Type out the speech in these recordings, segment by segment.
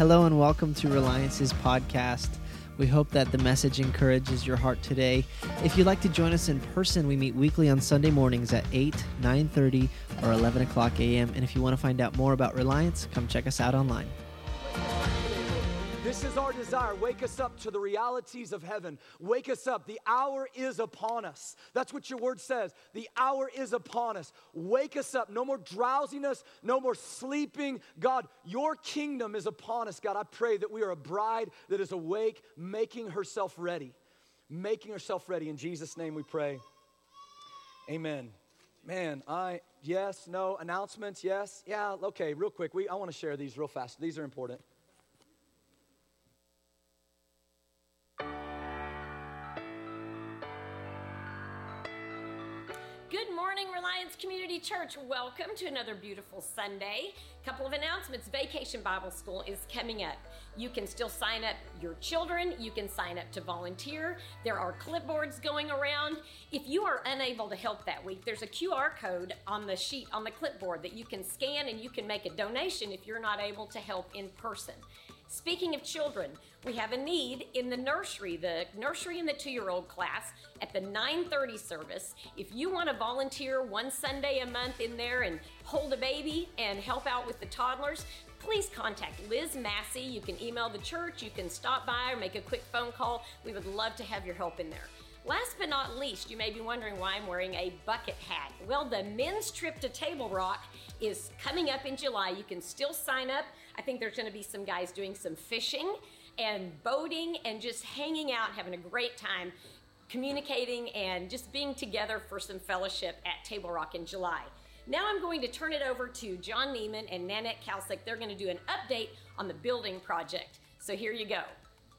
Hello and welcome to Reliance's podcast. We hope that the message encourages your heart today. If you'd like to join us in person, we meet weekly on Sunday mornings at 8, 9.30, or 11 o'clock a.m. And if you want to find out more about Reliance, come check us out online. This is our desire. Wake us up to the realities of heaven. Wake us up. The hour is upon us. That's what your word says. The hour is upon us. Wake us up. No more drowsiness, no more sleeping. God, your kingdom is upon us. God, I pray that we are a bride that is awake, making herself ready. Making herself ready. In Jesus' name we pray. Amen. Man, I, yes, no, announcements, yes, yeah, okay, real quick. We, I want to share these real fast. These are important. Morning, Reliance Community Church. Welcome to another beautiful Sunday. Couple of announcements. Vacation Bible School is coming up. You can still sign up your children. You can sign up to volunteer. There are clipboards going around. If you are unable to help that week, there's a QR code on the sheet on the clipboard that you can scan and you can make a donation if you're not able to help in person. Speaking of children, we have a need in the nursery, the nursery and the two-year-old class at the 9:30 service. If you want to volunteer one Sunday a month in there and hold a baby and help out with the toddlers, please contact Liz Massey. You can email the church, you can stop by or make a quick phone call. We would love to have your help in there. Last but not least, you may be wondering why I'm wearing a bucket hat. Well, the men's trip to Table Rock is coming up in July. You can still sign up. I think there's going to be some guys doing some fishing and boating and just hanging out, having a great time, communicating and just being together for some fellowship at Table Rock in July. Now I'm going to turn it over to John Neiman and Nanette Kalsick. They're going to do an update on the building project. So here you go.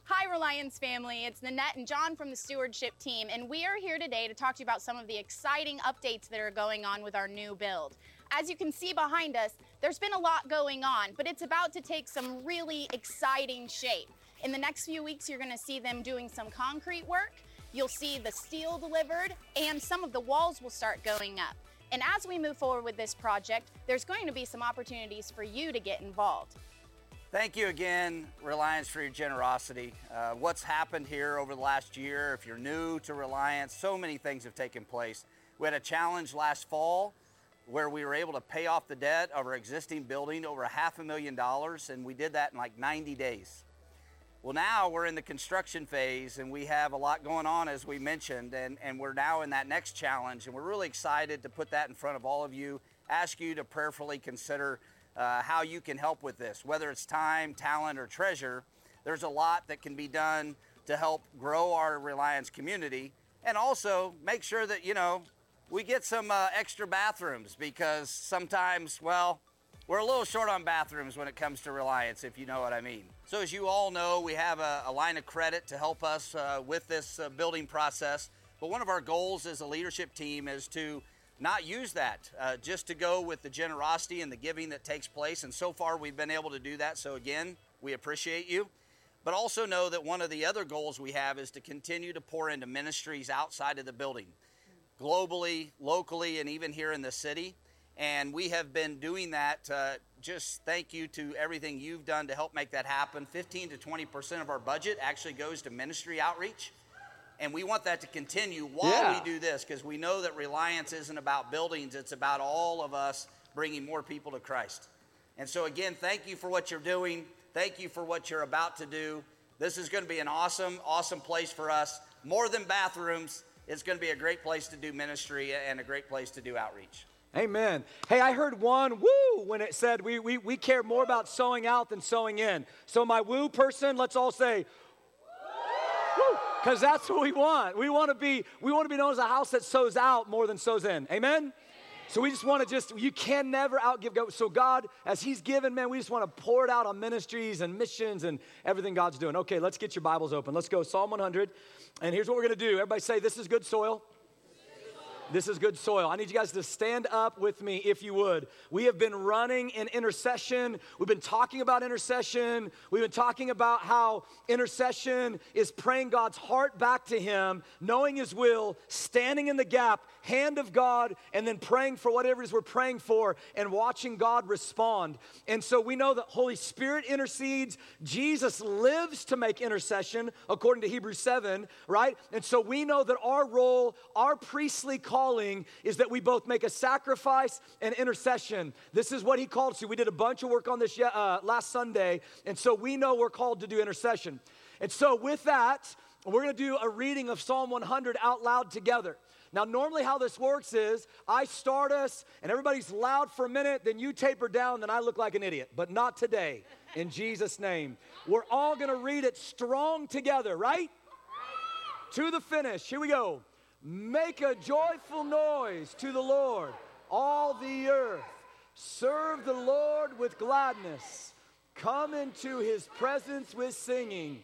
Hi, Reliance family. It's Nanette and John from the stewardship team, and we are here today to talk to you about some of the exciting updates that are going on with our new build. As you can see behind us, there's been a lot going on, but it's about to take some really exciting shape. In the next few weeks, you're gonna see them doing some concrete work. You'll see the steel delivered, and some of the walls will start going up. And as we move forward with this project, there's going to be some opportunities for you to get involved. Thank you again, Reliance, for your generosity. Uh, what's happened here over the last year, if you're new to Reliance, so many things have taken place. We had a challenge last fall where we were able to pay off the debt of our existing building over a half a million dollars, and we did that in like 90 days. Well, now we're in the construction phase and we have a lot going on, as we mentioned, and, and we're now in that next challenge. And we're really excited to put that in front of all of you, ask you to prayerfully consider uh, how you can help with this, whether it's time, talent, or treasure. There's a lot that can be done to help grow our Reliance community and also make sure that, you know, we get some uh, extra bathrooms because sometimes, well, we're a little short on bathrooms when it comes to Reliance, if you know what I mean. So, as you all know, we have a, a line of credit to help us uh, with this uh, building process. But one of our goals as a leadership team is to not use that, uh, just to go with the generosity and the giving that takes place. And so far, we've been able to do that. So, again, we appreciate you. But also know that one of the other goals we have is to continue to pour into ministries outside of the building, globally, locally, and even here in the city. And we have been doing that. Uh, just thank you to everything you've done to help make that happen. 15 to 20% of our budget actually goes to ministry outreach. And we want that to continue while Yeah. we do this because we know that reliance isn't about buildings, it's about all of us bringing more people to Christ. And so, again, thank you for what you're doing. Thank you for what you're about to do. This is going to be an awesome, awesome place for us. More than bathrooms, it's going to be a great place to do ministry and a great place to do outreach. Amen. Hey, I heard one woo when it said we, we, we care more about sowing out than sowing in. So, my woo person, let's all say, woo, because that's what we want. We want to be we want to be known as a house that sows out more than sows in. Amen. So we just want to just you can never outgive God. So God, as He's given, man, we just want to pour it out on ministries and missions and everything God's doing. Okay, let's get your Bibles open. Let's go Psalm 100, and here's what we're gonna do. Everybody say, "This is good soil." This is good soil. I need you guys to stand up with me if you would. We have been running in intercession. We've been talking about intercession. We've been talking about how intercession is praying God's heart back to Him, knowing His will, standing in the gap, hand of God and then praying for whatever it is we're praying for and watching God respond. And so we know that Holy Spirit intercedes. Jesus lives to make intercession, according to Hebrews 7, right? And so we know that our role, our priestly calling, is that we both make a sacrifice and intercession. This is what He called to. We did a bunch of work on this uh, last Sunday, and so we know we're called to do intercession. And so with that, we're going to do a reading of Psalm 100 out loud together. Now, normally, how this works is I start us and everybody's loud for a minute, then you taper down, then I look like an idiot. But not today, in Jesus' name. We're all going to read it strong together, right? To the finish. Here we go. Make a joyful noise to the Lord, all the earth. Serve the Lord with gladness. Come into his presence with singing.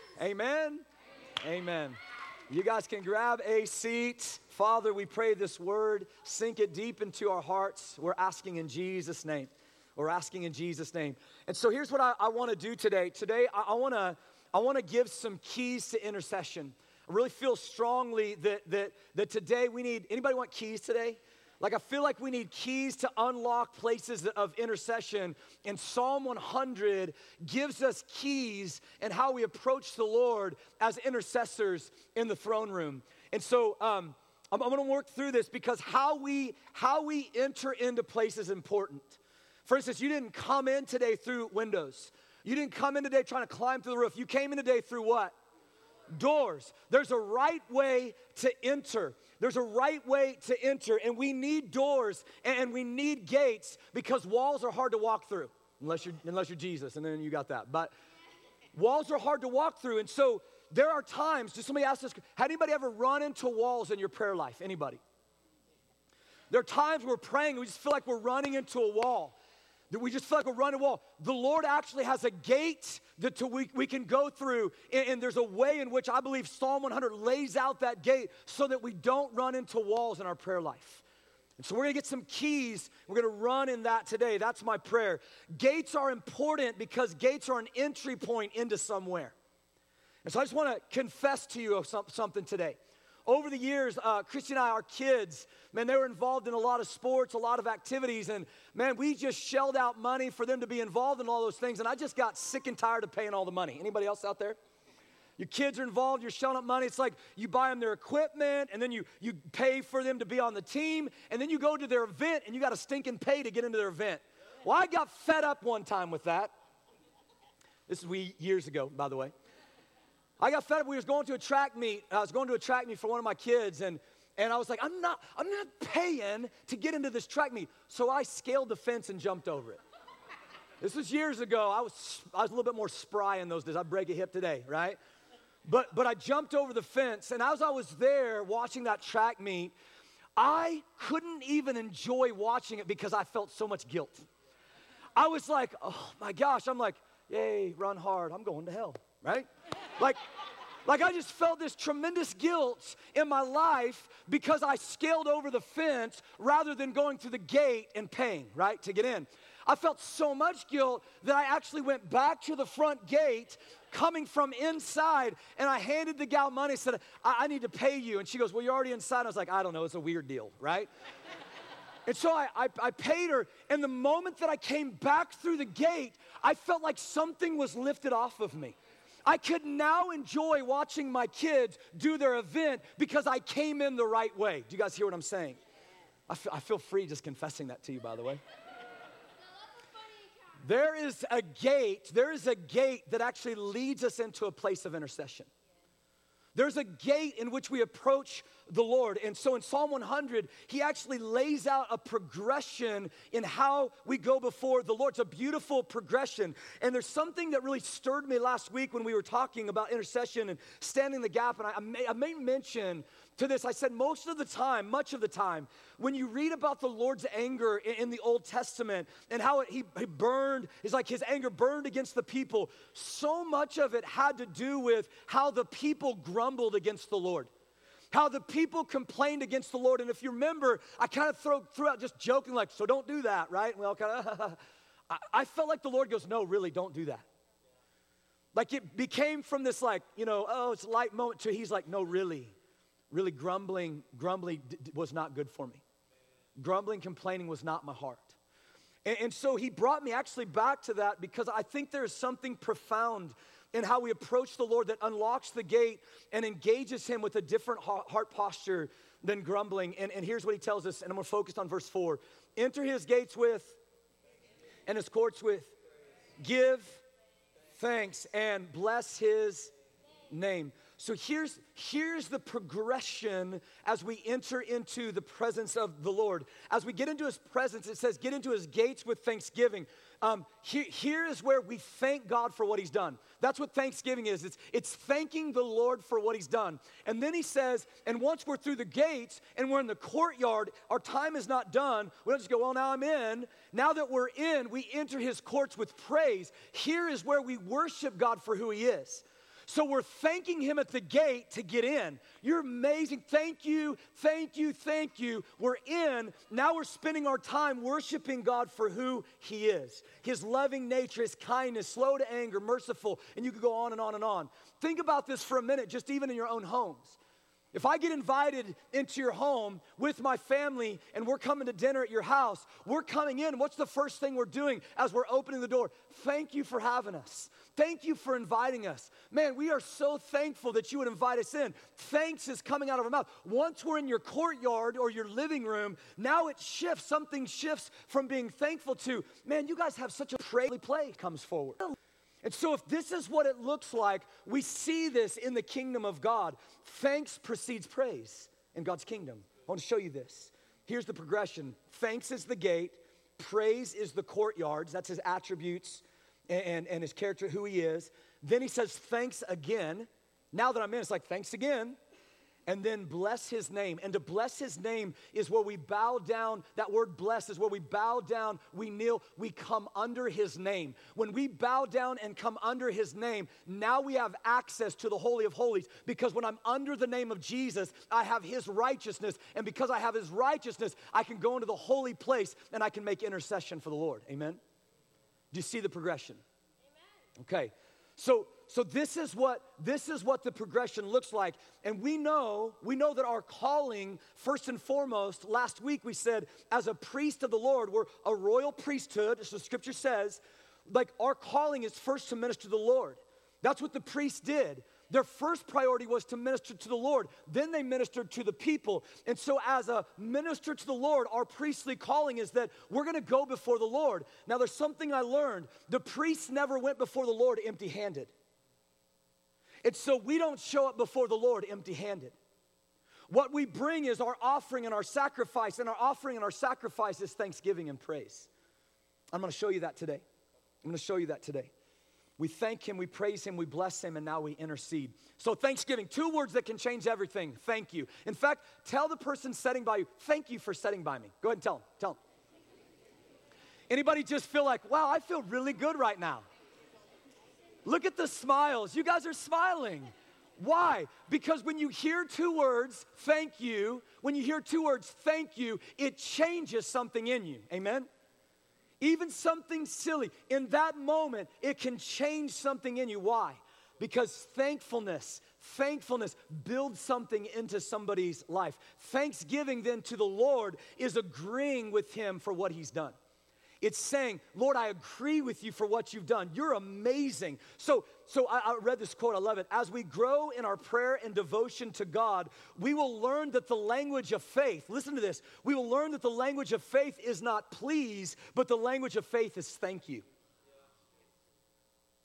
Amen? Amen. You guys can grab a seat. Father, we pray this word, sink it deep into our hearts. We're asking in Jesus' name. We're asking in Jesus' name. And so here's what I, I want to do today. Today, I, I want to I want to give some keys to intercession. I really feel strongly that, that, that today we need, anybody want keys today? Like, I feel like we need keys to unlock places of intercession. And Psalm 100 gives us keys and how we approach the Lord as intercessors in the throne room. And so, um, I'm, I'm going to work through this because how we how we enter into places is important. For instance, you didn't come in today through windows. You didn't come in today trying to climb through the roof. You came in today through what? Doors. There's a right way to enter. There's a right way to enter, and we need doors and we need gates because walls are hard to walk through, unless you're, unless you're Jesus, and then you got that. But walls are hard to walk through, and so there are times, just somebody ask this, had anybody ever run into walls in your prayer life? Anybody? There are times we're praying we just feel like we're running into a wall that we just feel like we're running a wall. The Lord actually has a gate that to, we, we can go through, and, and, there's a way in which I believe Psalm 100 lays out that gate so that we don't run into walls in our prayer life. And so we're gonna get some keys. We're gonna run in that today. That's my prayer. Gates are important because gates are an entry point into somewhere. And so I just wanna confess to you something today over the years, uh, Christy and I, our kids, man, they were involved in a lot of sports, a lot of activities, and man, we just shelled out money for them to be involved in all those things, and I just got sick and tired of paying all the money. Anybody else out there? Your kids are involved, you're shelling up money. It's like you buy them their equipment, and then you, you pay for them to be on the team, and then you go to their event, and you got to stinking pay to get into their event. Well, I got fed up one time with that. This is we years ago, by the way. I got fed up. We was going to a track meet. I was going to a track meet for one of my kids, and and I was like, I'm not, I'm not paying to get into this track meet. So I scaled the fence and jumped over it. this was years ago. I was, I was a little bit more spry in those days. I break a hip today, right? But, but I jumped over the fence, and as I was there watching that track meet, I couldn't even enjoy watching it because I felt so much guilt. I was like, oh my gosh, I'm like, yay, run hard, I'm going to hell, right? Like, like I just felt this tremendous guilt in my life because I scaled over the fence rather than going through the gate and paying, right, to get in. I felt so much guilt that I actually went back to the front gate coming from inside and I handed the gal money said, I, I need to pay you. And she goes, Well, you're already inside. I was like, I don't know, it's a weird deal, right? And so I, I, I, paid her, and the moment that I came back through the gate, I felt like something was lifted off of me. I could now enjoy watching my kids do their event because I came in the right way. Do you guys hear what I'm saying? I feel, I feel free just confessing that to you, by the way. There is a gate, there is a gate that actually leads us into a place of intercession. There's a gate in which we approach the Lord. And so in Psalm 100, he actually lays out a progression in how we go before the Lord. It's a beautiful progression. And there's something that really stirred me last week when we were talking about intercession and standing the gap. And I, I, mention to this. I said, most of the time, much of the time, when you read about the Lord's anger in, in the Old Testament and how it, he, he burned, is like his anger burned against the people, so much of it had to do with how the people grumbled against the Lord how the people complained against the Lord. And if you remember, I kind of throw, threw out just joking, like, so don't do that, right? Well, kind of, I, I felt like the Lord goes, no, really, don't do that. Like it became from this, like, you know, oh, it's a light moment to he's like, no, really, really grumbling, grumbling was not good for me. Grumbling, complaining was not my heart. And, and so he brought me actually back to that because I think there is something profound in how we approach the Lord that unlocks the gate and engages him with a different heart posture than grumbling. And, and here's what he tells us, and I'm gonna focus on verse four enter his gates with, and his courts with, give thanks and bless his name. So here's, here's the progression as we enter into the presence of the Lord. As we get into his presence, it says, get into his gates with thanksgiving. Um, here, here is where we thank God for what he's done. That's what thanksgiving is. It's, it's thanking the Lord for what he's done. And then he says, and once we're through the gates and we're in the courtyard, our time is not done. We don't just go, well, now I'm in. Now that we're in, we enter his courts with praise. Here is where we worship God for who he is. So we're thanking him at the gate to get in. You're amazing. Thank you, thank you, thank you. We're in. Now we're spending our time worshiping God for who he is his loving nature, his kindness, slow to anger, merciful. And you could go on and on and on. Think about this for a minute, just even in your own homes. If I get invited into your home with my family and we're coming to dinner at your house, we're coming in. What's the first thing we're doing as we're opening the door? Thank you for having us. Thank you for inviting us. Man, we are so thankful that you would invite us in. Thanks is coming out of our mouth. Once we're in your courtyard or your living room, now it shifts. Something shifts from being thankful to, man, you guys have such a praise play comes forward. And so, if this is what it looks like, we see this in the kingdom of God. Thanks precedes praise in God's kingdom. I want to show you this. Here's the progression thanks is the gate, praise is the courtyards, that's his attributes and, and, his character, who he is. Then he says, thanks again. Now that I'm in, it's like, thanks again and then bless his name. And to bless his name is where we bow down. That word bless is where we bow down, we kneel, we come under his name. When we bow down and come under his name, now we have access to the Holy of Holies because when I'm under the name of Jesus, I have his righteousness. And because I have his righteousness, I can go into the holy place and I can make intercession for the Lord. Amen? Do you see the progression? Okay. So so this is what this is what the progression looks like. And we know, we know that our calling, first and foremost, last week we said, as a priest of the Lord, we're a royal priesthood, as the scripture says, like our calling is first to minister to the Lord. That's what the priests did. Their first priority was to minister to the Lord. Then they ministered to the people. And so, as a minister to the Lord, our priestly calling is that we're gonna go before the Lord. Now, there's something I learned the priests never went before the Lord empty handed. It's so we don't show up before the Lord empty handed. What we bring is our offering and our sacrifice, and our offering and our sacrifice is thanksgiving and praise. I'm gonna show you that today. I'm gonna show you that today. We thank Him, we praise Him, we bless Him, and now we intercede. So, Thanksgiving, two words that can change everything. Thank you. In fact, tell the person sitting by you, thank you for sitting by me. Go ahead and tell them. Tell them. Anybody just feel like, wow, I feel really good right now? Look at the smiles. You guys are smiling. Why? Because when you hear two words, thank you, when you hear two words, thank you, it changes something in you. Amen? Even something silly, in that moment, it can change something in you. Why? Because thankfulness, thankfulness builds something into somebody's life. Thanksgiving then to the Lord is agreeing with Him for what He's done. It's saying, Lord, I agree with you for what you've done. You're amazing. So, so I, I, read this quote, I love it. As we grow in our prayer and devotion to God, we will learn that the language of faith, listen to this, we will learn that the language of faith is not please, but the language of faith is thank you.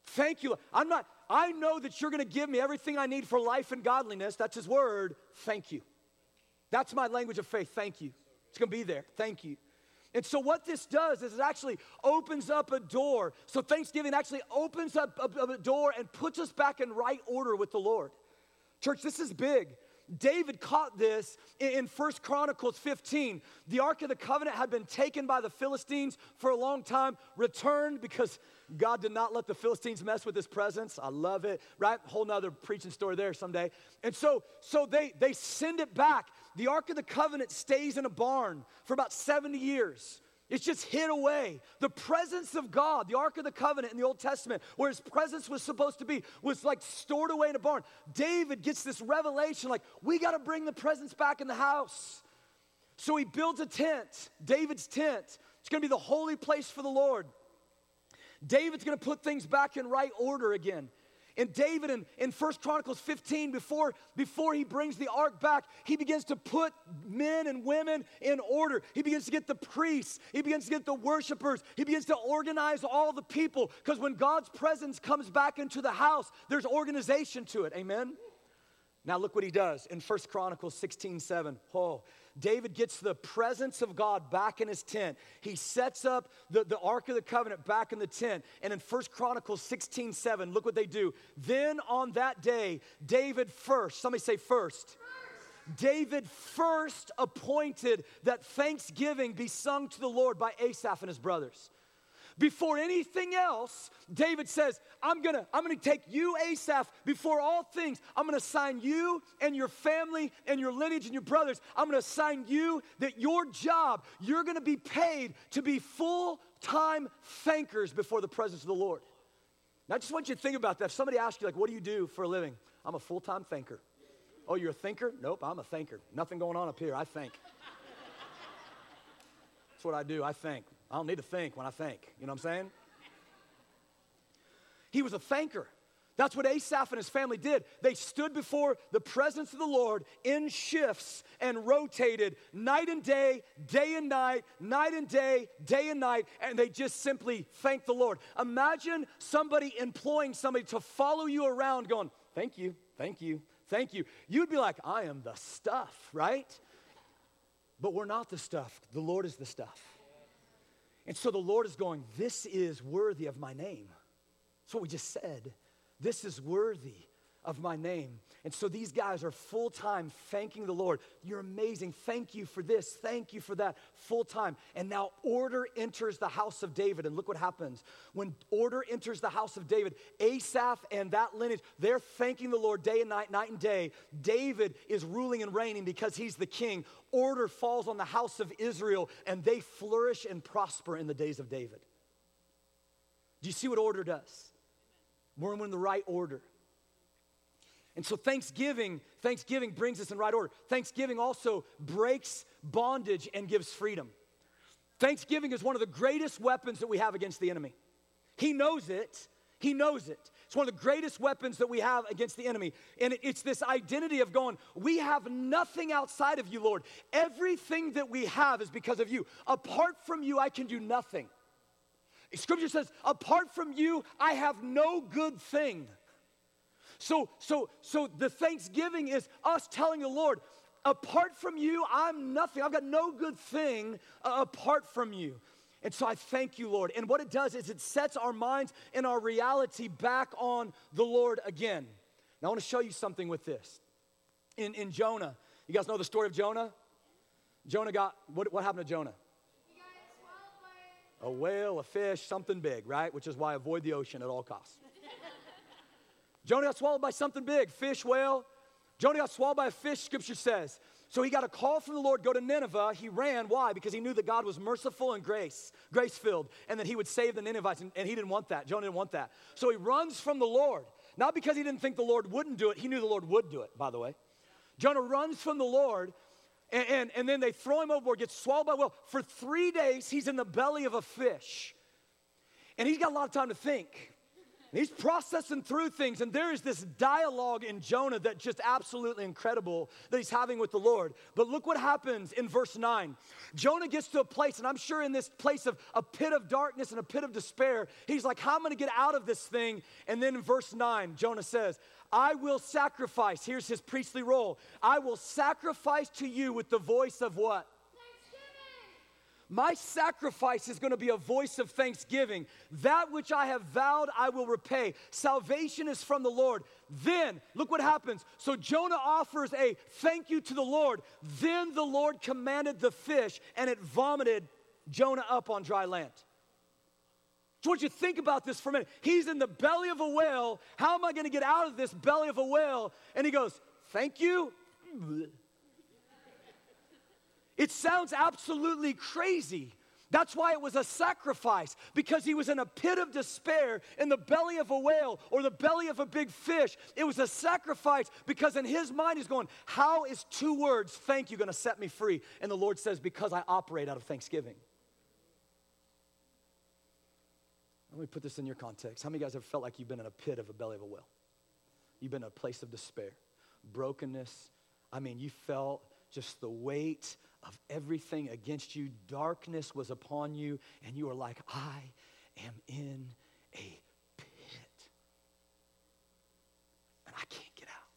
Thank you. I'm not, I know that you're gonna give me everything I need for life and godliness. That's his word. Thank you. That's my language of faith. Thank you. It's gonna be there. Thank you. And so, what this does is it actually opens up a door. So, Thanksgiving actually opens up a, a door and puts us back in right order with the Lord. Church, this is big David caught this in First Chronicles 15. The Ark of the Covenant had been taken by the Philistines for a long time, returned because God did not let the Philistines mess with his presence. I love it, right? Whole nother preaching story there someday. And so, so they, they send it back. The Ark of the Covenant stays in a barn for about 70 years. It's just hid away. The presence of God, the Ark of the Covenant in the Old Testament, where his presence was supposed to be, was like stored away in a barn. David gets this revelation like, we got to bring the presence back in the house. So he builds a tent, David's tent. It's going to be the holy place for the Lord. David's going to put things back in right order again. And David in, in 1 Chronicles 15, before, before he brings the ark back, he begins to put men and women in order. He begins to get the priests, he begins to get the worshipers, he begins to organize all the people. Because when God's presence comes back into the house, there's organization to it. Amen? Now look what he does in 1 Chronicles 16, 7. Oh, David gets the presence of God back in his tent. He sets up the, the Ark of the Covenant back in the tent. And in 1 Chronicles 16 7, look what they do. Then on that day, David first, somebody say first. David first appointed that thanksgiving be sung to the Lord by Asaph and his brothers. Before anything else, David says, I'm gonna, I'm gonna take you, Asaph, before all things. I'm gonna assign you and your family and your lineage and your brothers. I'm gonna assign you that your job, you're gonna be paid to be full time thankers before the presence of the Lord. Now, I just want you to think about that. If somebody asks you, like, what do you do for a living? I'm a full time thinker. Oh, you're a thinker? Nope, I'm a thinker. Nothing going on up here. I think. That's what I do. I think. I don't need to think when I think. You know what I'm saying? He was a thinker. That's what Asaph and his family did. They stood before the presence of the Lord in shifts and rotated night and day, day and night, night and day, day and night, and they just simply thanked the Lord. Imagine somebody employing somebody to follow you around going, Thank you, thank you, thank you. You'd be like, I am the stuff, right? But we're not the stuff, the Lord is the stuff. And so the Lord is going, This is worthy of my name. That's what we just said. This is worthy of my name. And so these guys are full time thanking the Lord. You're amazing. Thank you for this. Thank you for that. Full time. And now order enters the house of David. And look what happens. When order enters the house of David, Asaph and that lineage, they're thanking the Lord day and night, night and day. David is ruling and reigning because he's the king. Order falls on the house of Israel, and they flourish and prosper in the days of David. Do you see what order does? We're in the right order. And so Thanksgiving, Thanksgiving brings us in right order. Thanksgiving also breaks bondage and gives freedom. Thanksgiving is one of the greatest weapons that we have against the enemy. He knows it. He knows it. It's one of the greatest weapons that we have against the enemy. And it's this identity of going, we have nothing outside of you, Lord. Everything that we have is because of you. Apart from you, I can do nothing. Scripture says, apart from you, I have no good thing. So, so, so the thanksgiving is us telling the Lord, apart from you, I'm nothing. I've got no good thing uh, apart from you. And so I thank you, Lord. And what it does is it sets our minds and our reality back on the Lord again. Now I want to show you something with this. In, in Jonah, you guys know the story of Jonah? Jonah got, what, what happened to Jonah? A whale, a fish, something big, right? Which is why I avoid the ocean at all costs. Jonah got swallowed by something big, fish, whale. Jonah got swallowed by a fish, scripture says. So he got a call from the Lord, go to Nineveh. He ran. Why? Because he knew that God was merciful and grace, grace filled, and that he would save the Ninevites. And, and he didn't want that. Jonah didn't want that. So he runs from the Lord. Not because he didn't think the Lord wouldn't do it, he knew the Lord would do it, by the way. Jonah runs from the Lord, and, and, and then they throw him overboard, gets swallowed by a whale. For three days, he's in the belly of a fish. And he's got a lot of time to think. He's processing through things, and there is this dialogue in Jonah that just absolutely incredible that he's having with the Lord. But look what happens in verse 9. Jonah gets to a place, and I'm sure in this place of a pit of darkness and a pit of despair, he's like, How am I gonna get out of this thing? And then in verse 9, Jonah says, I will sacrifice. Here's his priestly role. I will sacrifice to you with the voice of what? My sacrifice is going to be a voice of thanksgiving. That which I have vowed, I will repay. Salvation is from the Lord. Then, look what happens. So Jonah offers a thank you to the Lord. Then the Lord commanded the fish, and it vomited Jonah up on dry land. So, I want you to think about this for a minute. He's in the belly of a whale. How am I going to get out of this belly of a whale? And he goes, Thank you. It sounds absolutely crazy. That's why it was a sacrifice, because he was in a pit of despair in the belly of a whale or the belly of a big fish. It was a sacrifice because in his mind he's going, How is two words, thank you, going to set me free? And the Lord says, Because I operate out of thanksgiving. Let me put this in your context. How many of you guys have felt like you've been in a pit of a belly of a whale? You've been in a place of despair, brokenness. I mean, you felt just the weight of everything against you. Darkness was upon you, and you were like, I am in a pit. And I can't get out.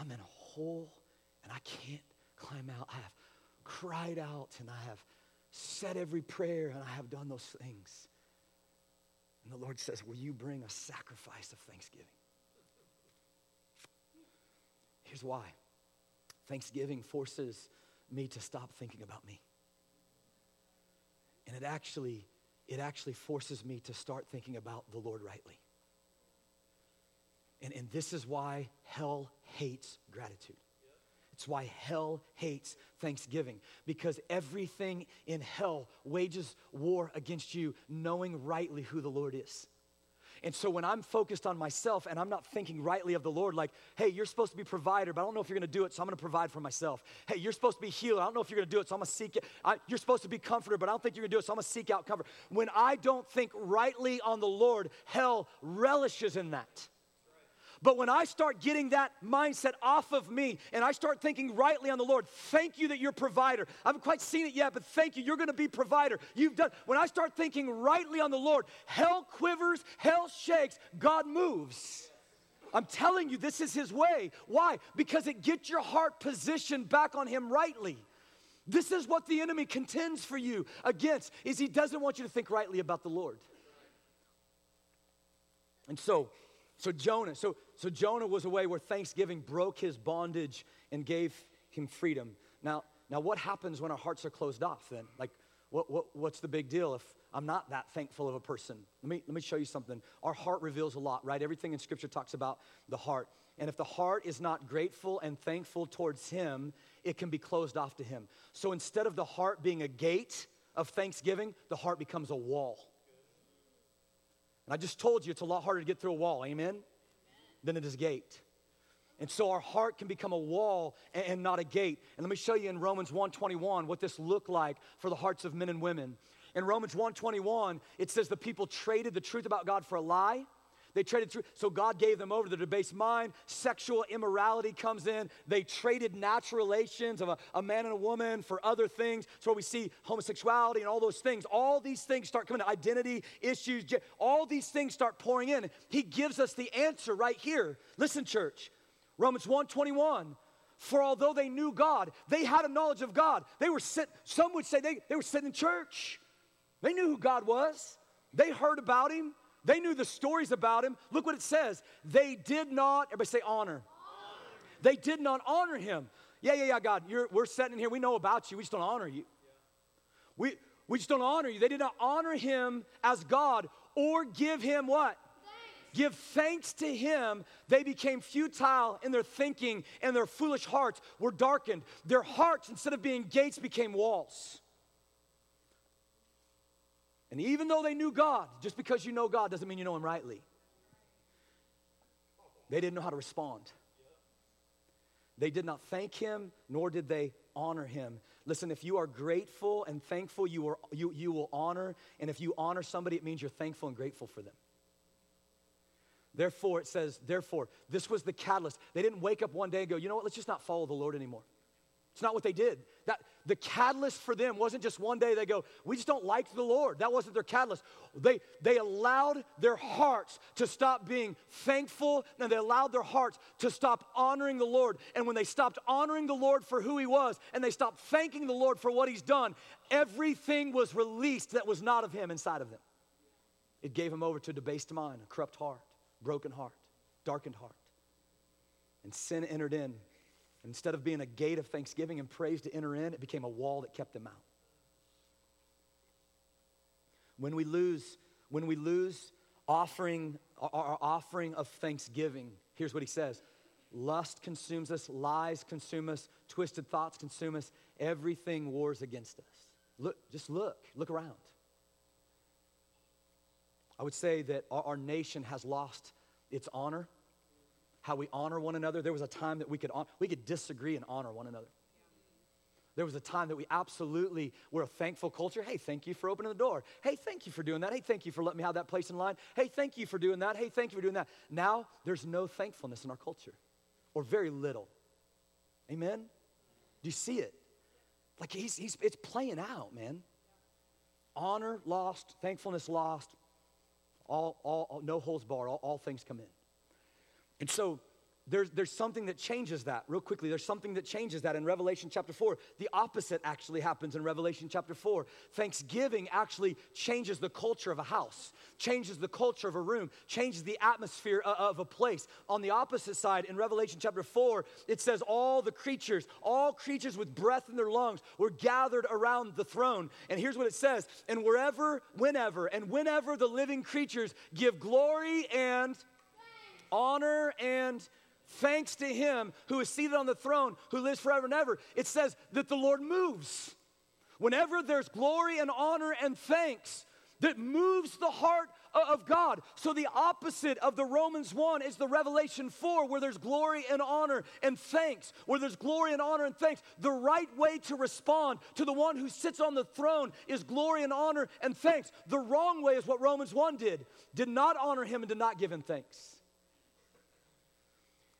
I'm in a hole, and I can't climb out. I have cried out, and I have said every prayer, and I have done those things. And the Lord says, Will you bring a sacrifice of thanksgiving? Here's why Thanksgiving forces me to stop thinking about me. And it actually, it actually forces me to start thinking about the Lord rightly. And, and this is why hell hates gratitude. It's why hell hates thanksgiving, because everything in hell wages war against you, knowing rightly who the Lord is. And so when I'm focused on myself and I'm not thinking rightly of the Lord, like, hey, you're supposed to be provider, but I don't know if you're gonna do it, so I'm gonna provide for myself. Hey, you're supposed to be healer. I don't know if you're gonna do it, so I'm gonna seek it. I, you're supposed to be comforter, but I don't think you're gonna do it, so I'm gonna seek out comfort. When I don't think rightly on the Lord, hell relishes in that. But when I start getting that mindset off of me and I start thinking rightly on the Lord, thank you that you're provider. I haven't quite seen it yet, but thank you. You're going to be provider. You've done. When I start thinking rightly on the Lord, hell quivers, hell shakes, God moves. I'm telling you, this is his way. Why? Because it gets your heart positioned back on him rightly. This is what the enemy contends for you against is he doesn't want you to think rightly about the Lord. And so, so Jonah, so so Jonah was a way where thanksgiving broke his bondage and gave him freedom. Now, now what happens when our hearts are closed off then? Like, what, what, what's the big deal if I'm not that thankful of a person? Let me, let me show you something. Our heart reveals a lot, right? Everything in Scripture talks about the heart. And if the heart is not grateful and thankful towards Him, it can be closed off to Him. So instead of the heart being a gate of thanksgiving, the heart becomes a wall. And I just told you it's a lot harder to get through a wall, amen? Than it is gate. And so our heart can become a wall and not a gate. And let me show you in Romans 1:21 what this looked like for the hearts of men and women. In Romans 1:21, it says the people traded the truth about God for a lie they traded through, so God gave them over to the debased mind. Sexual immorality comes in. They traded natural relations of a, a man and a woman for other things. So we see homosexuality and all those things. All these things start coming, identity issues, all these things start pouring in. He gives us the answer right here. Listen, church, Romans 1:21. For although they knew God, they had a knowledge of God. They were some would say they, they were sitting in church. They knew who God was. They heard about him. They knew the stories about him. Look what it says. They did not, everybody say honor. honor. They did not honor him. Yeah, yeah, yeah, God, we're sitting here. We know about you. We just don't honor you. We, we just don't honor you. They did not honor him as God or give him what? Thanks. Give thanks to him. They became futile in their thinking and their foolish hearts were darkened. Their hearts, instead of being gates, became walls. And even though they knew God, just because you know God doesn't mean you know Him rightly. They didn't know how to respond. They did not thank Him, nor did they honor Him. Listen, if you are grateful and thankful, you, are, you, you will honor. And if you honor somebody, it means you're thankful and grateful for them. Therefore, it says, therefore, this was the catalyst. They didn't wake up one day and go, you know what, let's just not follow the Lord anymore. It's not what they did. That the catalyst for them wasn't just one day they go, we just don't like the Lord. That wasn't their catalyst. They they allowed their hearts to stop being thankful and they allowed their hearts to stop honoring the Lord. And when they stopped honoring the Lord for who he was and they stopped thanking the Lord for what he's done, everything was released that was not of him inside of them. It gave him over to a debased mind, a corrupt heart, broken heart, darkened heart. And sin entered in Instead of being a gate of thanksgiving and praise to enter in, it became a wall that kept them out. When we lose, when we lose offering, our offering of thanksgiving, here's what he says lust consumes us, lies consume us, twisted thoughts consume us, everything wars against us. Look, just look, look around. I would say that our, our nation has lost its honor how we honor one another. There was a time that we could, we could disagree and honor one another. There was a time that we absolutely were a thankful culture. Hey, thank you for opening the door. Hey, thank you for doing that. Hey, thank you for letting me have that place in line. Hey, thank you for doing that. Hey, thank you for doing that. Now, there's no thankfulness in our culture, or very little. Amen? Do you see it? Like he's, he's, it's playing out, man. Honor lost, thankfulness lost, all, all, all no holds barred, all, all things come in. And so there's, there's something that changes that real quickly. There's something that changes that in Revelation chapter 4. The opposite actually happens in Revelation chapter 4. Thanksgiving actually changes the culture of a house, changes the culture of a room, changes the atmosphere of a place. On the opposite side, in Revelation chapter 4, it says, All the creatures, all creatures with breath in their lungs were gathered around the throne. And here's what it says And wherever, whenever, and whenever the living creatures give glory and honor and thanks to him who is seated on the throne, who lives forever and ever. It says that the Lord moves. Whenever there's glory and honor and thanks, that moves the heart of God. So, the opposite of the Romans 1 is the Revelation 4, where there's glory and honor and thanks. Where there's glory and honor and thanks. The right way to respond to the one who sits on the throne is glory and honor and thanks. The wrong way is what Romans 1 did, did not honor him and did not give him thanks.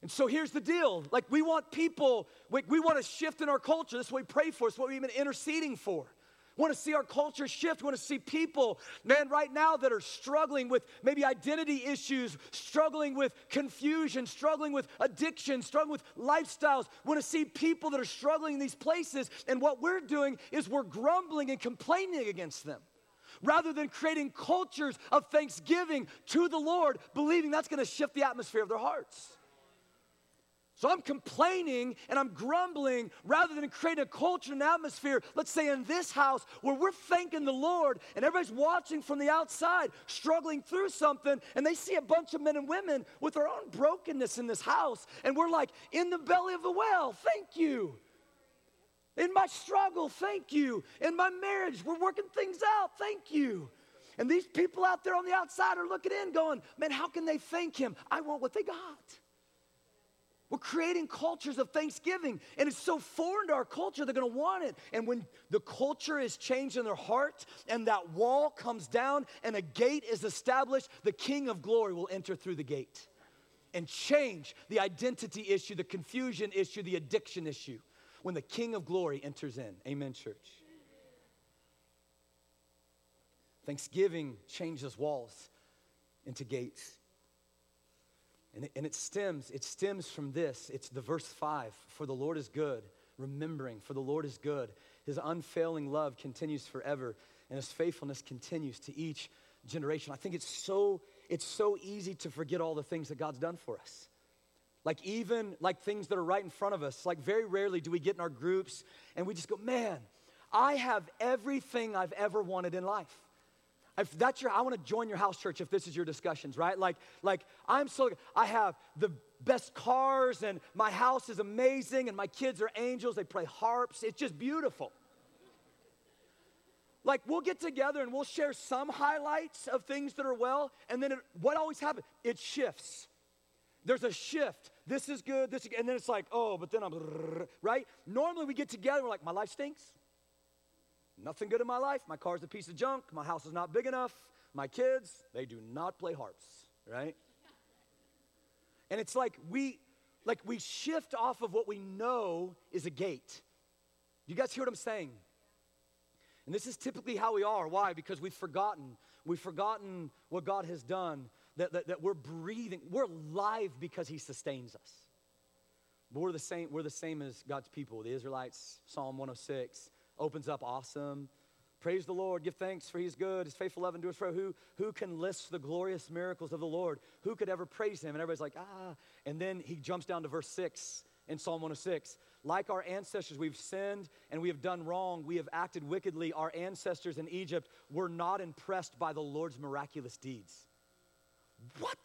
And so here's the deal. Like, we want people, we, we want to shift in our culture. This is what we pray for, it's what we've been interceding for. We want to see our culture shift. We want to see people, man, right now that are struggling with maybe identity issues, struggling with confusion, struggling with addiction, struggling with lifestyles. We want to see people that are struggling in these places. And what we're doing is we're grumbling and complaining against them rather than creating cultures of thanksgiving to the Lord, believing that's going to shift the atmosphere of their hearts. So I'm complaining and I'm grumbling rather than creating a culture and atmosphere, let's say in this house, where we're thanking the Lord and everybody's watching from the outside, struggling through something, and they see a bunch of men and women with their own brokenness in this house. And we're like, in the belly of the well, thank you. In my struggle, thank you. In my marriage, we're working things out, thank you. And these people out there on the outside are looking in, going, man, how can they thank him? I want what they got. We're creating cultures of thanksgiving, and it's so foreign to our culture, they're gonna want it. And when the culture is changed in their heart, and that wall comes down, and a gate is established, the King of glory will enter through the gate and change the identity issue, the confusion issue, the addiction issue when the King of glory enters in. Amen, church. Thanksgiving changes walls into gates. And it, and it stems, it stems from this. It's the verse five. For the Lord is good, remembering, for the Lord is good. His unfailing love continues forever, and his faithfulness continues to each generation. I think it's so, it's so easy to forget all the things that God's done for us. Like even like things that are right in front of us. Like very rarely do we get in our groups and we just go, man, I have everything I've ever wanted in life. If that's your, I want to join your house church if this is your discussions, right? Like, like I'm so, I have the best cars and my house is amazing and my kids are angels. They play harps. It's just beautiful. Like we'll get together and we'll share some highlights of things that are well, and then it, what always happens? It shifts. There's a shift. This is good. This, is, and then it's like, oh, but then I'm right. Normally we get together. We're like, my life stinks. Nothing good in my life. My car's a piece of junk. My house is not big enough. My kids, they do not play harps, right? And it's like we like we shift off of what we know is a gate. You guys hear what I'm saying? And this is typically how we are. Why? Because we've forgotten. We've forgotten what God has done, that, that, that we're breathing. We're alive because He sustains us. But we're the same, we're the same as God's people. The Israelites, Psalm 106, opens up awesome. Praise the Lord, give thanks for He's good, His faithful love endures forever. Who, who can list the glorious miracles of the Lord? Who could ever praise Him? And everybody's like, ah. And then he jumps down to verse 6 in Psalm 106. Like our ancestors, we've sinned and we have done wrong. We have acted wickedly. Our ancestors in Egypt were not impressed by the Lord's miraculous deeds. What?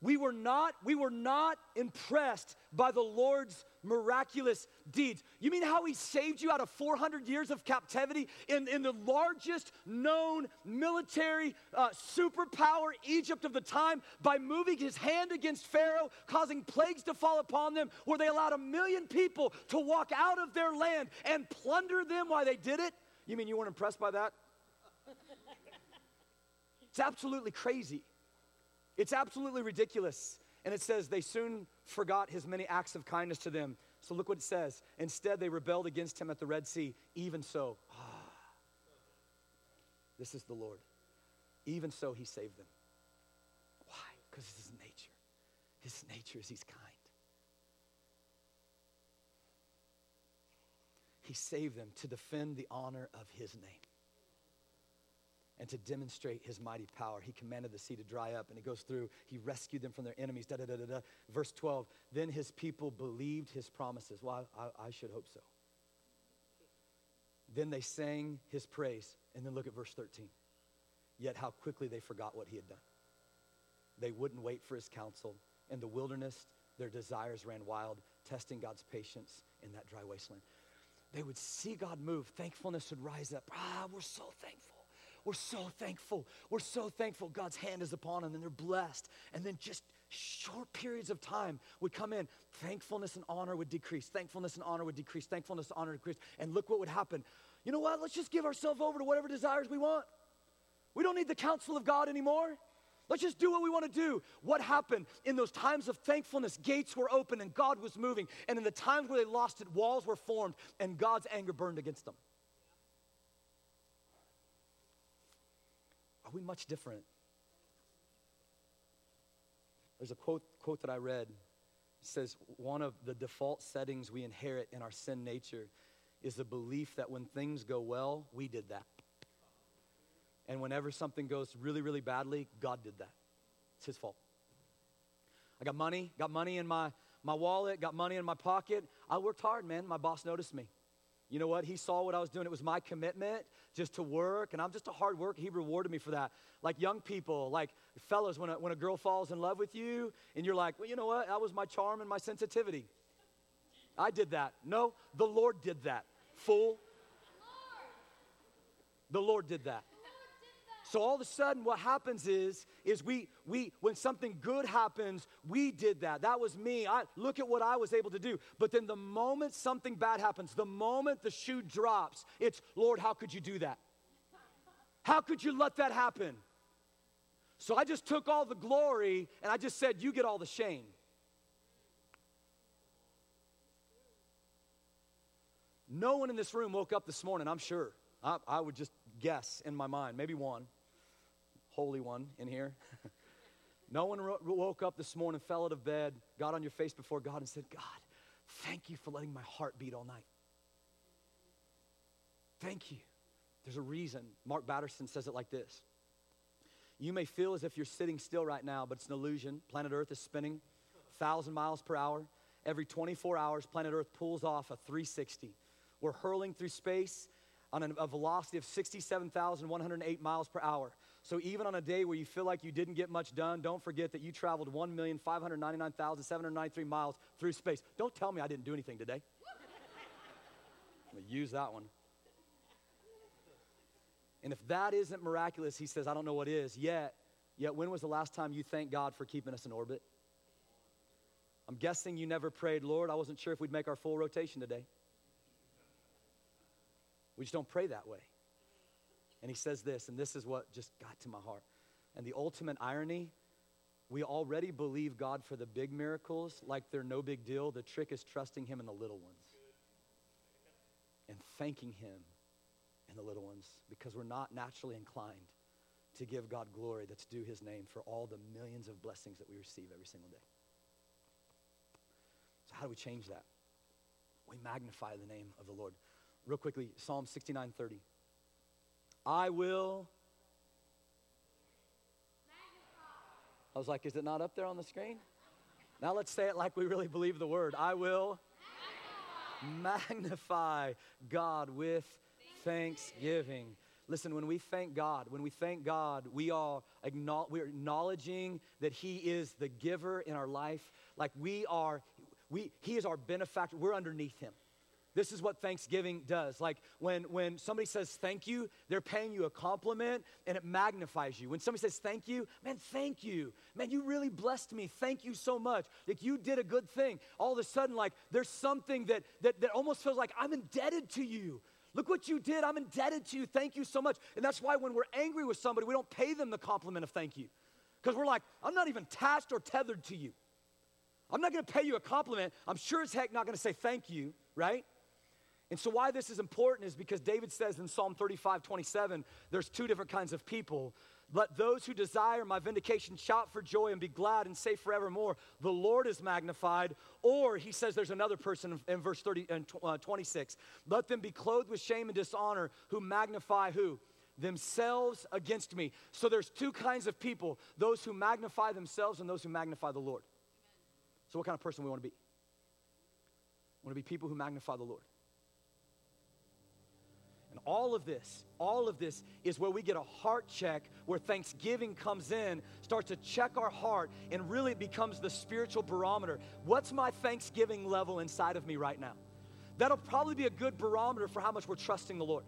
We were not, we were not impressed by the Lord's miraculous deeds. You mean how he saved you out of 400 years of captivity in, in the largest known military uh, superpower, Egypt of the time, by moving his hand against Pharaoh, causing plagues to fall upon them, where they allowed a million people to walk out of their land and plunder them while they did it? You mean you weren't impressed by that? It's absolutely crazy. It's absolutely ridiculous. And it says they soon forgot his many acts of kindness to them. So look what it says. Instead, they rebelled against him at the Red Sea. Even so, ah, this is the Lord. Even so, he saved them. Why? Because it's his nature. His nature is he's kind. He saved them to defend the honor of his name and to demonstrate his mighty power. He commanded the sea to dry up, and he goes through, he rescued them from their enemies. Da, da, da, da, da. Verse 12, then his people believed his promises. Well, I, I should hope so. Then they sang his praise. And then look at verse 13. Yet how quickly they forgot what he had done. They wouldn't wait for his counsel. In the wilderness, their desires ran wild, testing God's patience in that dry wasteland. They would see God move, thankfulness would rise up. Ah, we're so thankful. We're so thankful. We're so thankful God's hand is upon them and they're blessed. And then just short periods of time would come in. Thankfulness and honor would decrease. Thankfulness and honor would decrease. Thankfulness and honor would decrease. And look what would happen. You know what? Let's just give ourselves over to whatever desires we want. We don't need the counsel of God anymore. Let's just do what we want to do. What happened in those times of thankfulness? Gates were open and God was moving. And in the times where they lost it, walls were formed and God's anger burned against them. We much different? There's a quote, quote that I read. It says, One of the default settings we inherit in our sin nature is the belief that when things go well, we did that. And whenever something goes really, really badly, God did that. It's His fault. I got money, got money in my, my wallet, got money in my pocket. I worked hard, man. My boss noticed me. You know what? He saw what I was doing. It was my commitment just to work, and I'm just a hard worker. He rewarded me for that. Like young people, like fellas, when a, when a girl falls in love with you, and you're like, well, you know what? That was my charm and my sensitivity. I did that. No, the Lord did that. Fool. The Lord did that. So all of a sudden, what happens is, is we, we, when something good happens, we did that. That was me. I look at what I was able to do. But then the moment something bad happens, the moment the shoe drops, it's Lord, how could you do that? How could you let that happen? So I just took all the glory and I just said, you get all the shame. No one in this room woke up this morning, I'm sure. I, I would just guess in my mind, maybe one holy one in here. no one ro- woke up this morning, fell out of bed, got on your face before God and said, God, thank you for letting my heart beat all night. Thank you. There's a reason. Mark Batterson says it like this You may feel as if you're sitting still right now, but it's an illusion. Planet Earth is spinning 1,000 miles per hour. Every 24 hours, planet Earth pulls off a 360. We're hurling through space on a velocity of 67,108 miles per hour. So even on a day where you feel like you didn't get much done, don't forget that you traveled 1,599,793 miles through space. Don't tell me I didn't do anything today. I'm going to use that one. And if that isn't miraculous, he says, I don't know what is. Yet, yet when was the last time you thanked God for keeping us in orbit? I'm guessing you never prayed, Lord, I wasn't sure if we'd make our full rotation today. We just don't pray that way. And he says this, and this is what just got to my heart. And the ultimate irony we already believe God for the big miracles like they're no big deal. The trick is trusting Him in the little ones. and thanking Him in the little ones because we're not naturally inclined to give God glory that's due His name for all the millions of blessings that we receive every single day. So, how do we change that? We magnify the name of the Lord. Real quickly, Psalm 69 30. I will. I was like, is it not up there on the screen? Now let's say it like we really believe the word. I will magnify, magnify God with thanksgiving. Listen, when we thank God, when we thank God, we are we're acknowledging that He is the giver in our life. Like we are, we, He is our benefactor. We're underneath Him. This is what Thanksgiving does. Like when, when somebody says thank you, they're paying you a compliment and it magnifies you. When somebody says thank you, man, thank you. Man, you really blessed me. Thank you so much. Like you did a good thing. All of a sudden, like there's something that, that, that almost feels like I'm indebted to you. Look what you did. I'm indebted to you. Thank you so much. And that's why when we're angry with somebody, we don't pay them the compliment of thank you. Because we're like, I'm not even attached or tethered to you. I'm not going to pay you a compliment. I'm sure as heck not going to say thank you, right? And so, why this is important is because David says in Psalm 35 27, there's two different kinds of people. Let those who desire my vindication shout for joy and be glad and say forevermore, the Lord is magnified. Or he says there's another person in verse 30 and uh, 26. Let them be clothed with shame and dishonor who magnify who? Themselves against me. So there's two kinds of people those who magnify themselves and those who magnify the Lord. So, what kind of person we want to be? We want to be people who magnify the Lord. And all of this, all of this is where we get a heart check, where Thanksgiving comes in, starts to check our heart, and really becomes the spiritual barometer. What's my Thanksgiving level inside of me right now? That'll probably be a good barometer for how much we're trusting the Lord.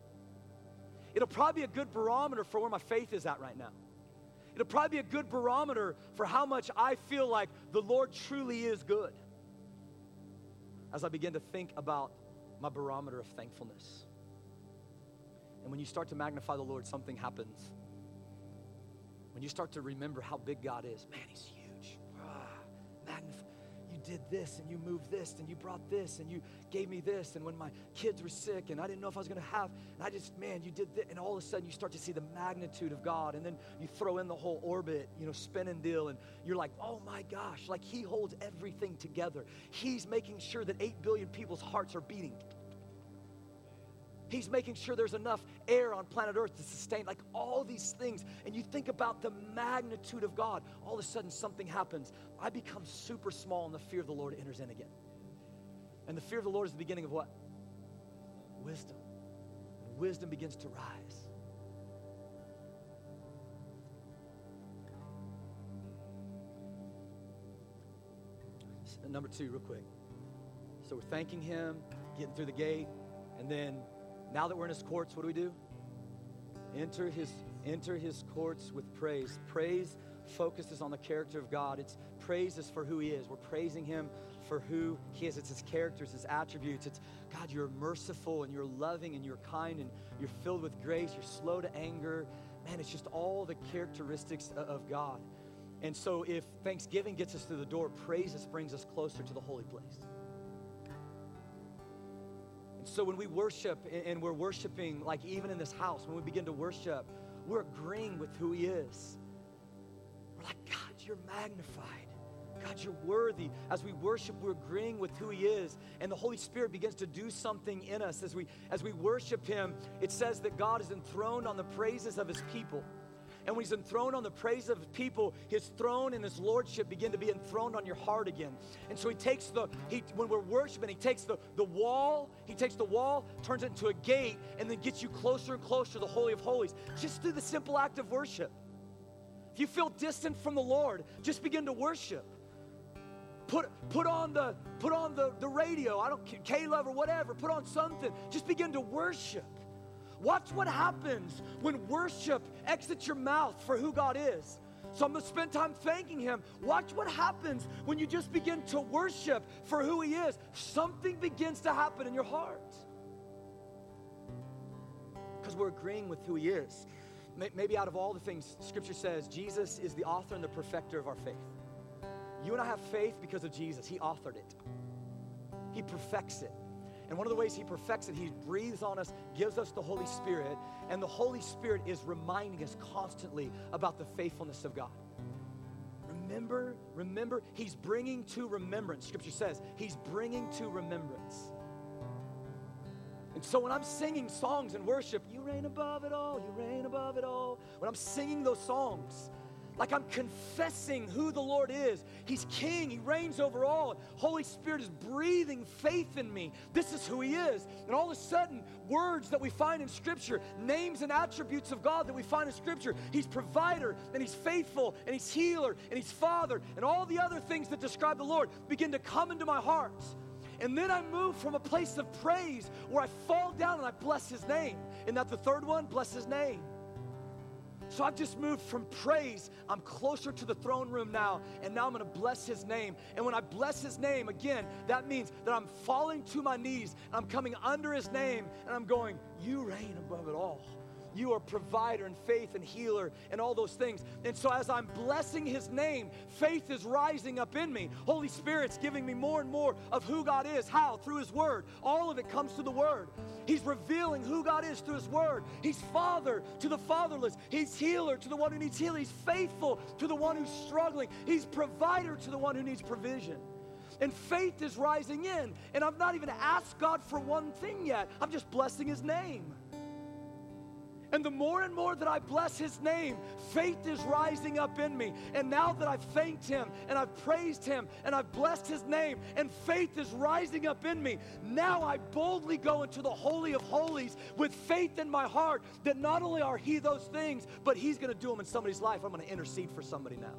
It'll probably be a good barometer for where my faith is at right now. It'll probably be a good barometer for how much I feel like the Lord truly is good as I begin to think about my barometer of thankfulness. And when you start to magnify the Lord, something happens. When you start to remember how big God is, man, He's huge. Ah, magnify. You did this and you moved this and you brought this and you gave me this. And when my kids were sick and I didn't know if I was going to have, and I just, man, you did this. And all of a sudden you start to see the magnitude of God. And then you throw in the whole orbit, you know, spinning deal. And you're like, oh my gosh, like He holds everything together. He's making sure that 8 billion people's hearts are beating He's making sure there's enough air on planet Earth to sustain, like all these things. And you think about the magnitude of God, all of a sudden something happens. I become super small, and the fear of the Lord enters in again. And the fear of the Lord is the beginning of what? Wisdom. And wisdom begins to rise. Number two, real quick. So we're thanking Him, getting through the gate, and then now that we're in his courts, what do we do? Enter his, enter his courts with praise. Praise focuses on the character of God. It's praise is for who he is. We're praising him for who he is. It's his characters, his attributes. It's God, you're merciful and you're loving and you're kind and you're filled with grace. You're slow to anger. Man, it's just all the characteristics of God. And so if Thanksgiving gets us through the door, praise brings us closer to the holy place. So when we worship and we're worshiping, like even in this house, when we begin to worship, we're agreeing with who He is. We're like, God, you're magnified. God, you're worthy. As we worship, we're agreeing with who He is. And the Holy Spirit begins to do something in us as we as we worship Him. It says that God is enthroned on the praises of His people. And when he's enthroned on the praise of people, his throne and his lordship begin to be enthroned on your heart again. And so he takes the, he, when we're worshiping, he takes the, the wall, he takes the wall, turns it into a gate, and then gets you closer and closer to the Holy of Holies, just through the simple act of worship. If you feel distant from the Lord, just begin to worship. Put, put on the put on the, the radio, I don't K love or whatever, put on something. Just begin to worship. Watch what happens when worship exits your mouth for who God is. So I'm going to spend time thanking Him. Watch what happens when you just begin to worship for who He is. Something begins to happen in your heart. Because we're agreeing with who He is. Maybe out of all the things, Scripture says Jesus is the author and the perfecter of our faith. You and I have faith because of Jesus. He authored it, He perfects it. And one of the ways He perfects it, He breathes on us, gives us the Holy Spirit, and the Holy Spirit is reminding us constantly about the faithfulness of God. Remember, remember, He's bringing to remembrance. Scripture says He's bringing to remembrance. And so when I'm singing songs in worship, you reign above it all, you reign above it all. When I'm singing those songs, like I'm confessing who the Lord is. He's king, He reigns over all. Holy Spirit is breathing faith in me. This is who He is. And all of a sudden, words that we find in Scripture, names and attributes of God that we find in Scripture, He's provider, and He's faithful, and He's healer, and He's father, and all the other things that describe the Lord begin to come into my heart. And then I move from a place of praise where I fall down and I bless His name. And that the third one? Bless His name. So I've just moved from praise. I'm closer to the throne room now, and now I'm gonna bless his name. And when I bless his name, again, that means that I'm falling to my knees, and I'm coming under his name, and I'm going, You reign above it all. You are provider and faith and healer and all those things. And so as I'm blessing his name, faith is rising up in me. Holy Spirit's giving me more and more of who God is. How? Through his word. All of it comes through the word. He's revealing who God is through his word. He's father to the fatherless. He's healer to the one who needs healing. He's faithful to the one who's struggling. He's provider to the one who needs provision and faith is rising in. And I've not even asked God for one thing yet. I'm just blessing His name. And the more and more that I bless his name, faith is rising up in me. And now that I've thanked him and I've praised him and I've blessed his name and faith is rising up in me, now I boldly go into the Holy of Holies with faith in my heart that not only are he those things, but he's going to do them in somebody's life. I'm going to intercede for somebody now.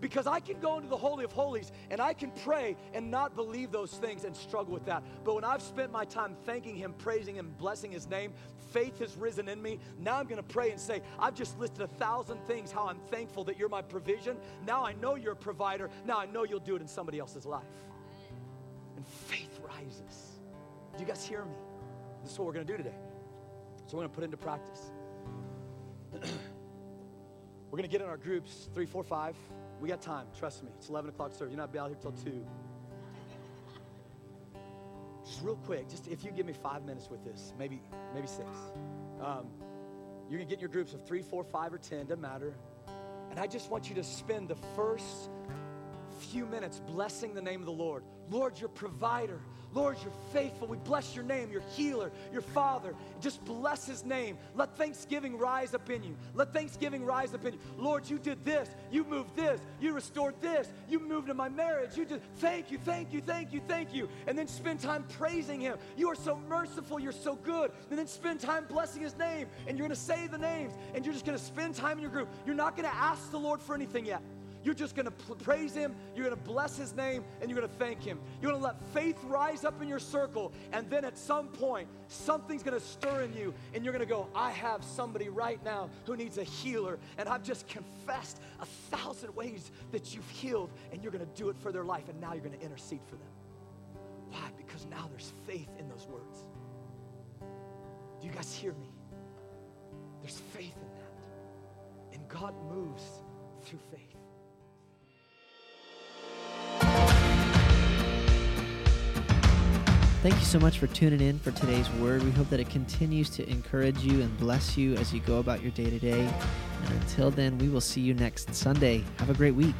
Because I can go into the Holy of Holies and I can pray and not believe those things and struggle with that. But when I've spent my time thanking Him, praising Him, blessing His name, faith has risen in me. Now I'm going to pray and say, I've just listed a thousand things how I'm thankful that you're my provision. Now I know you're a provider. Now I know you'll do it in somebody else's life. And faith rises. Do you guys hear me? This is what we're going to do today. So we're going to put into practice. we're going to get in our groups three, four, five. We got time. Trust me. It's 11 o'clock service. You're not be out here till 2. Just real quick, just if you give me five minutes with this, maybe maybe six. Um, you're gonna get in your groups of three, four, five, or ten, doesn't matter. And I just want you to spend the first few minutes blessing the name of the Lord. Lord, your provider. Lord, you're faithful. We bless your name, your healer, your father. Just bless his name. Let thanksgiving rise up in you. Let thanksgiving rise up in you. Lord, you did this. You moved this. You restored this. You moved in my marriage. You did. Thank you, thank you, thank you, thank you. And then spend time praising him. You are so merciful. You're so good. And then spend time blessing his name. And you're going to say the names. And you're just going to spend time in your group. You're not going to ask the Lord for anything yet. You're just going to praise Him, you're going to bless His name, and you're going to thank Him. You're going to let faith rise up in your circle, and then at some point, something's going to stir in you, and you're going to go, I have somebody right now who needs a healer, and I've just confessed a thousand ways that you've healed, and you're going to do it for their life, and now you're going to intercede for them. Why? Because now there's faith in those words. Do you guys hear me? There's faith in that. And God moves through faith. Thank you so much for tuning in for today's word. We hope that it continues to encourage you and bless you as you go about your day to day. And until then, we will see you next Sunday. Have a great week.